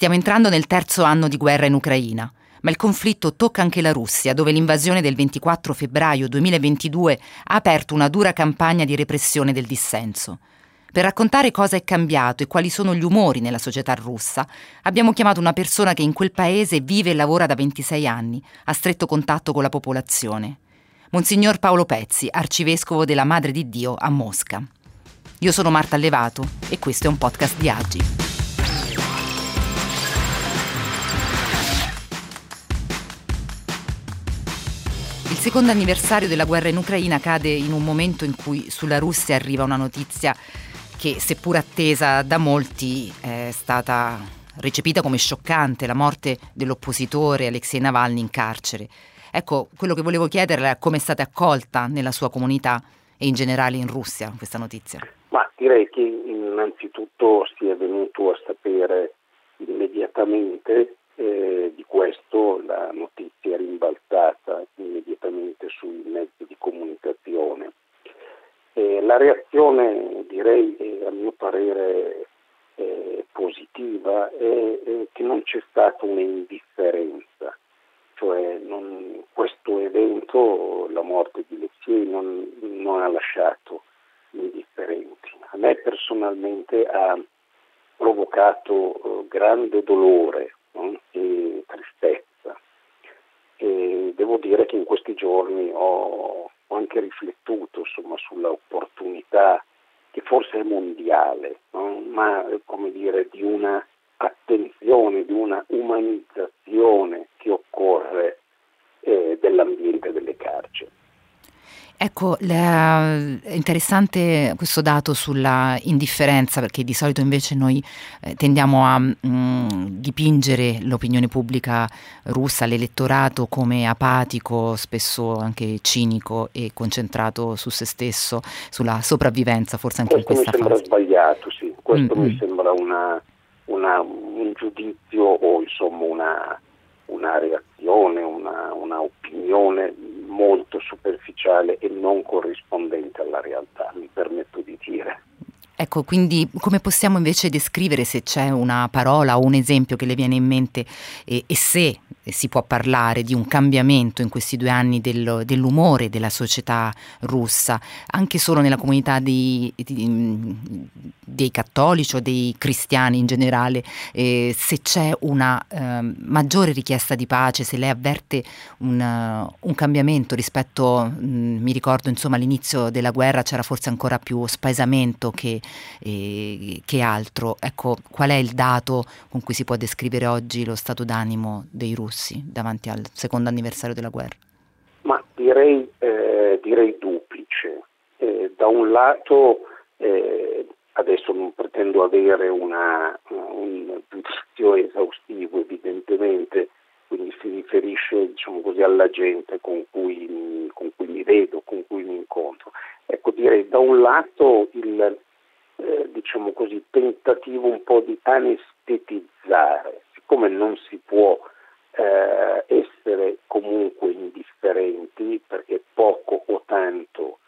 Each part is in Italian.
Stiamo entrando nel terzo anno di guerra in Ucraina, ma il conflitto tocca anche la Russia, dove l'invasione del 24 febbraio 2022 ha aperto una dura campagna di repressione del dissenso. Per raccontare cosa è cambiato e quali sono gli umori nella società russa, abbiamo chiamato una persona che in quel paese vive e lavora da 26 anni, a stretto contatto con la popolazione. Monsignor Paolo Pezzi, arcivescovo della Madre di Dio a Mosca. Io sono Marta Allevato e questo è un podcast di Agi. Secondo anniversario della guerra in Ucraina cade in un momento in cui sulla Russia arriva una notizia che, seppur attesa da molti, è stata recepita come scioccante, la morte dell'oppositore Alexei Navalny in carcere. Ecco, quello che volevo chiederle è come è stata accolta nella sua comunità e in generale in Russia questa notizia. Ma direi che innanzitutto si è venuto a sapere immediatamente eh, di questo la notizia è rimbalzata immediatamente sui mezzi di comunicazione. Eh, la reazione, direi, eh, a mio parere eh, positiva, è, che non c'è stata un'indifferenza, cioè non, questo evento, la morte di Alexei, non, non ha lasciato indifferenti. A me personalmente ha provocato eh, grande dolore no? e tristezza. E devo dire che in questi giorni ho, ho anche riflettuto insomma, sull'opportunità che forse è mondiale, no? ma come dire, di una attenzione, di una umanizzazione che occorre eh, dell'ambiente delle carceri. Ecco, è interessante questo dato sulla indifferenza, perché di solito invece noi eh, tendiamo a mh, mm, dipingere l'opinione pubblica russa, l'elettorato come apatico, spesso anche cinico e concentrato su se stesso, sulla sopravvivenza, forse anche questo in questa fase. Questo mi sembra sbagliato, sì, questo mm-hmm. mi sembra una, una, un giudizio o insomma una, una reazione, una, una opinione molto superficiale e non corrispondente alla realtà, mi permetto di dire. Ecco, quindi come possiamo invece descrivere se c'è una parola o un esempio che le viene in mente e, e se si può parlare di un cambiamento in questi due anni del, dell'umore della società russa, anche solo nella comunità di, di, dei cattolici o dei cristiani in generale, eh, se c'è una eh, maggiore richiesta di pace, se lei avverte un, uh, un cambiamento rispetto, mh, mm, mi ricordo insomma all'inizio della guerra c'era forse ancora più spaesamento che eh, che altro. Ecco, qual è il dato con cui si può descrivere oggi lo stato d'animo dei russi davanti al secondo anniversario della guerra? Ma direi, eh, direi duplice. Eh, da un lato, eh, adesso non pretendo avere una, un giudizio esaustivo evidentemente, quindi si riferisce diciamo così, alla gente con cui, con cui, mi vedo, con cui mi incontro. Ecco, direi da un lato il, eh, diciamo così, tentativo un po' di anestetizzare, siccome non si può eh, essere comunque indifferenti perché poco o tanto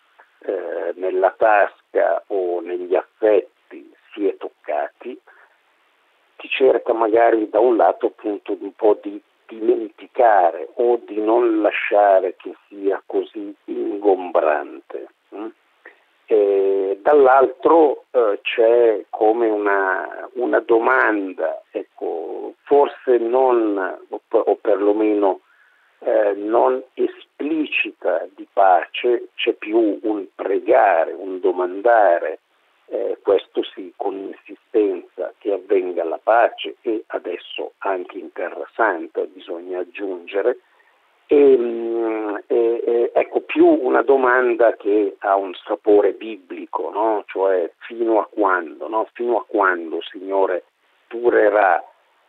eh, nella tasca o negli affetti si è toccati, si cerca magari da un lato appunto un po' di dimenticare o di non lasciare che sia così ingombrante. Hm? Dall'altro eh, c'è come una, una domanda, ecco, forse non, o perlomeno eh, non esplicita di pace, c'è più un pregare, un domandare, eh, questo sì, con insistenza che avvenga la pace e adesso anche in Terra Santa bisogna aggiungere, e, mm, e, e, ecco, più una domanda che ha un sapore biblico, no? cioè fino a quando, no? fino a quando, Signore, durerà,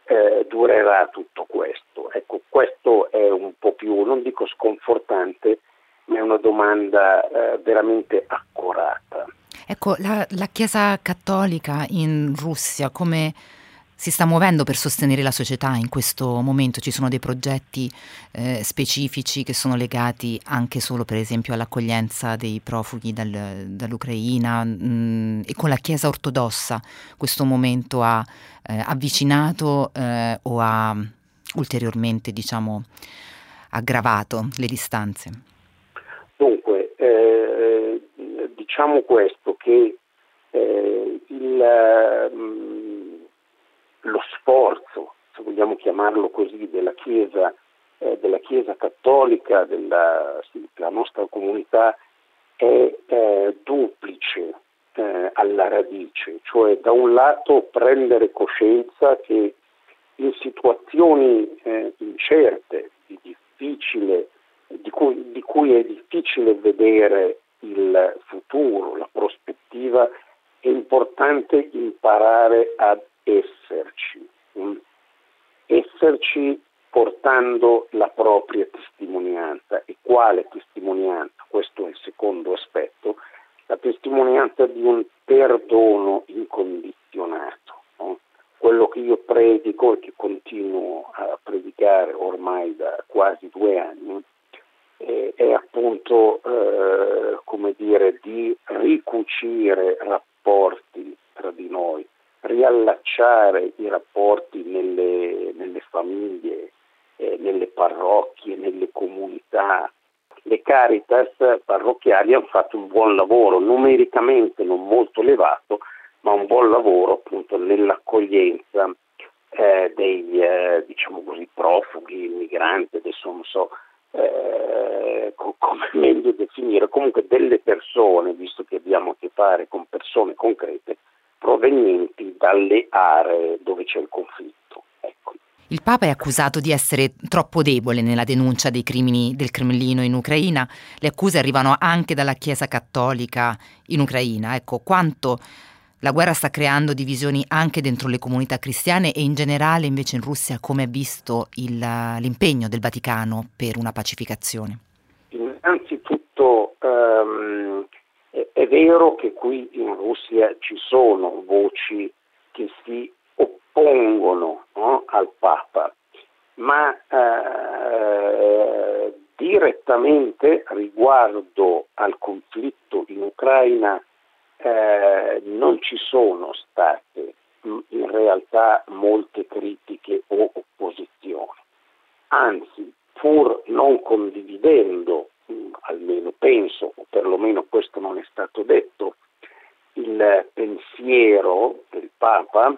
eh, durerà tutto questo? Ecco, questo è un po' più, non dico sconfortante, ma è una domanda eh, veramente accorata. Ecco, la, la Chiesa cattolica in Russia come si sta muovendo per sostenere la società in questo momento? Ci sono dei progetti eh, specifici che sono legati anche solo per esempio all'accoglienza dei profughi dal, dall'Ucraina mh, mm, e con la Chiesa ortodossa questo momento ha eh, avvicinato eh, o ha ulteriormente diciamo, aggravato le distanze? Dunque, eh, diciamo questo che eh, il, mm, lo sforzo, se vogliamo chiamarlo così, della Chiesa, eh, della Chiesa cattolica, della, sì, nostra comunità è eh, duplice eh, alla radice, cioè da un lato prendere coscienza che in situazioni eh, incerte, di, difficile, di, cui, di cui è difficile vedere il futuro, la prospettiva, è importante imparare ad esserci, esserci portando la propria testimonianza. E quale testimonianza? Questo è il secondo aspetto, la testimonianza di un perdono incondizionato. No? Quello che io predico e che continuo a predicare ormai da quasi due anni eh, è appunto eh, come dire, di ricucire rapporti tra di noi, riallacciare i rapporti nelle, nelle famiglie, eh, nelle parrocchie, nelle comunità. Le Caritas parrocchiali hanno fatto un buon lavoro, numericamente non molto elevato, ma un buon lavoro appunto nell'accoglienza eh, dei eh, diciamo così, profughi, migranti, adesso non so eh, come meglio definire, comunque delle persone, visto che abbiamo a che fare con persone concrete, provenienti dalle aree dove c'è il conflitto. Ecco. Il Papa è accusato di essere troppo debole nella denuncia dei crimini del Cremlino in Ucraina. Le accuse arrivano anche dalla Chiesa cattolica in Ucraina. Ecco, quanto la guerra sta creando divisioni anche dentro le comunità cristiane e in generale invece in Russia come ha visto il, l'impegno del Vaticano per una pacificazione? Innanzitutto um, è, vero che qui in Russia ci sono voci che si oppongono no, al Papa, ma eh, direttamente riguardo al conflitto in Ucraina eh, non ci sono state in realtà molte critiche o opposizioni. Anzi, pur non condividendo, almeno penso, o perlomeno questo non è stato detto, il pensiero del Papa,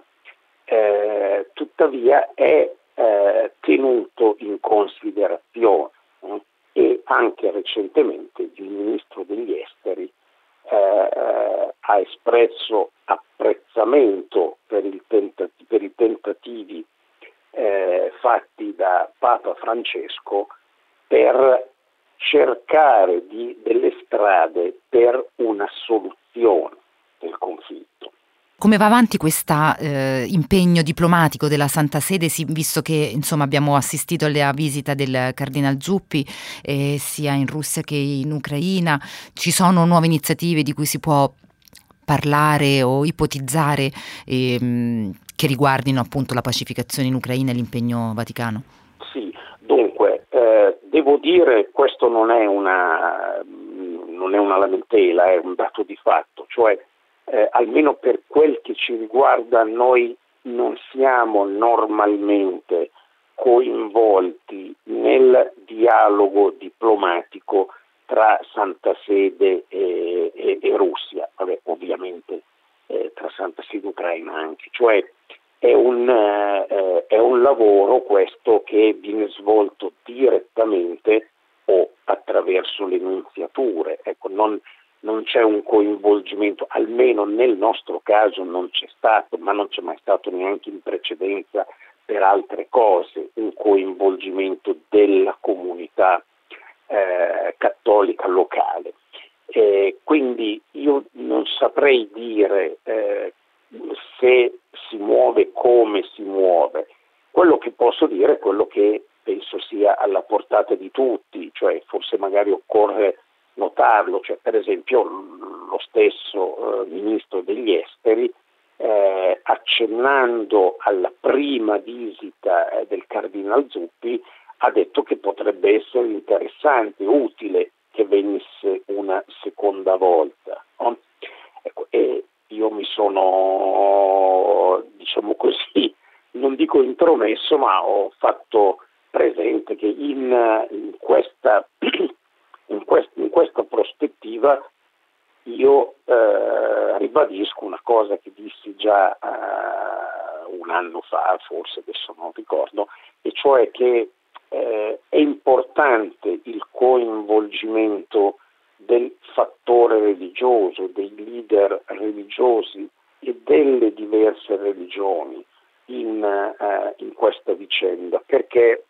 eh, tuttavia è eh, tenuto in considerazione eh, e anche recentemente il ministro degli esteri eh, ha espresso apprezzamento per, tentati- per i tentativi eh, fatti da Papa Francesco per cercare di, delle strade per una soluzione del conflitto. Come va avanti questo eh, impegno diplomatico della Santa Sede, visto che insomma, abbiamo assistito alla visita del Cardinal Zuppi eh, sia in Russia che in Ucraina? Ci sono nuove iniziative di cui si può parlare o ipotizzare eh, che riguardino appunto la pacificazione in Ucraina e l'impegno vaticano? Devo dire questo non è una, non è una lamentela, è un dato di fatto, cioè eh, almeno per quel che ci riguarda, noi non siamo normalmente coinvolti nel dialogo diplomatico tra Santa Sede e, e, e Russia, Vabbè, ovviamente eh, tra Santa Sede e Ucraina anche, cioè è un, eh, è un lavoro questo che viene svolto direttamente o attraverso le nunziature, ecco, non, non c'è un coinvolgimento, almeno nel nostro caso non c'è stato, ma non c'è mai stato neanche in precedenza per altre cose, un coinvolgimento della comunità eh, cattolica locale. Eh, quindi io non saprei dire eh, se si muove come si muove. Quello che posso dire è quello che penso sia alla portata di tutti, cioè forse magari occorre notarlo, cioè per esempio lo stesso eh, ministro degli esteri eh, accennando alla prima visita eh, del Cardinal Zuppi, ha detto che potrebbe essere interessante, utile che venisse una seconda volta. No? Ecco, e io mi sono, diciamo così, non dico intromesso, ma ho fatto presente che in, in, questa, in, quest, in questa, prospettiva io eh, ribadisco una cosa che dissi già eh, un anno fa, forse adesso non ricordo, e cioè che eh, è importante il coinvolgimento del fattore religioso, dei leader religiosi delle diverse religioni in, eh, in questa vicenda, perché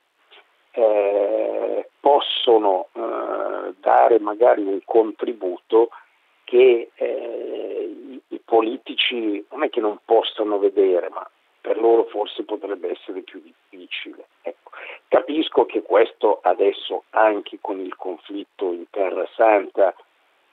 eh, possono eh, dare magari un contributo che eh, i, i, politici non è che non possano vedere, ma per loro forse potrebbe essere più difficile. Ecco. Capisco che questo adesso anche con il conflitto in Terra Santa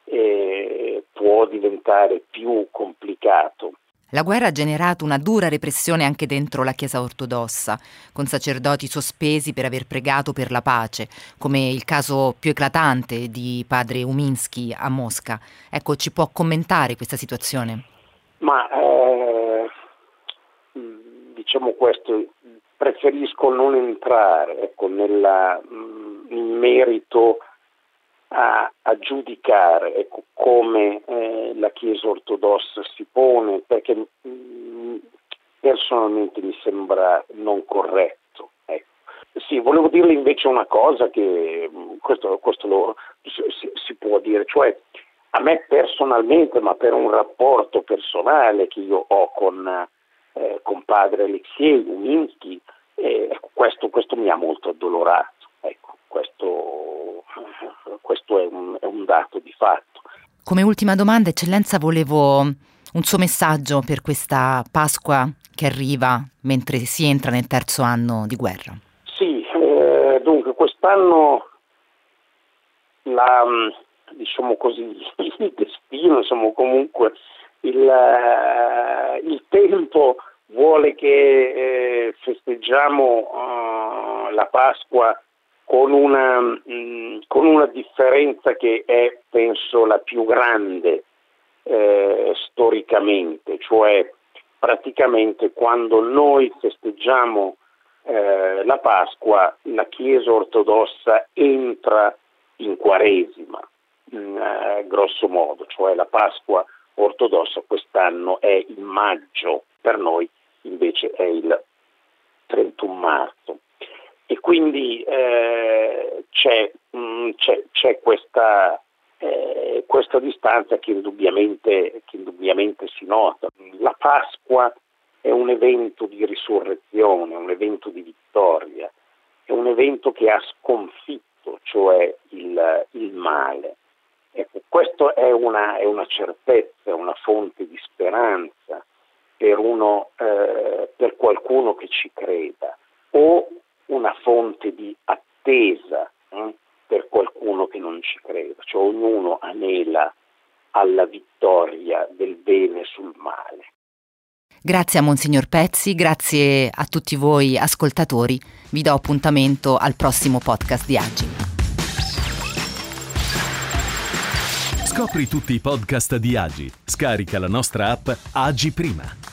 eh, può diventare più complicato. La guerra ha generato una dura repressione anche dentro la Chiesa ortodossa, con sacerdoti sospesi per aver pregato per la pace, come il caso più eclatante di padre Uminsky a Mosca. Ecco, ci può commentare questa situazione? Ma eh, diciamo questo, preferisco non entrare ecco, nella, in merito a, a giudicare ecco, come eh, la Chiesa ortodossa si pone, perché mh, mm, personalmente mi sembra non corretto. Ecco. Sì, volevo dirle invece una cosa che mm, questo, questo lo, si, si, può dire, cioè a me personalmente, ma per un rapporto personale che io ho con, eh, con padre Alexei Uminsky, eh, questo, questo mi ha molto addolorato. Ecco, questo, questo è, un, è un dato di fatto. Come ultima domanda, Eccellenza, volevo un suo messaggio per questa Pasqua che arriva mentre si entra nel terzo anno di guerra. Sì, eh, dunque quest'anno la, diciamo così, il destino, insomma, comunque il, eh, il tempo vuole che eh, festeggiamo uh, la Pasqua con una, mh, mm, con una, differenza che è, penso, la più grande eh, storicamente, cioè praticamente quando noi festeggiamo eh, la Pasqua, la Chiesa ortodossa entra in Quaresima, mh, eh, grosso modo, cioè la Pasqua ortodossa quest'anno è in maggio, per noi invece è il 31 marzo e quindi eh, c'è, mh, mm, c'è, c'è questa, eh, questa, distanza che indubbiamente, che indubbiamente si nota. La Pasqua è un evento di risurrezione, un evento di vittoria, è un evento che ha sconfitto, cioè il, il male. Ecco, questa è è una certezza, una fonte di speranza per, uno, eh, per qualcuno che ci creda o una fonte di attesa eh, per qualcuno che non ci creda, cioè ognuno anela alla vittoria del bene sul male. Grazie a Monsignor Pezzi, grazie a tutti voi ascoltatori. Vi do appuntamento al prossimo podcast di Agi. Scopri tutti i podcast di Agi. Scarica la nostra app Agi Prima.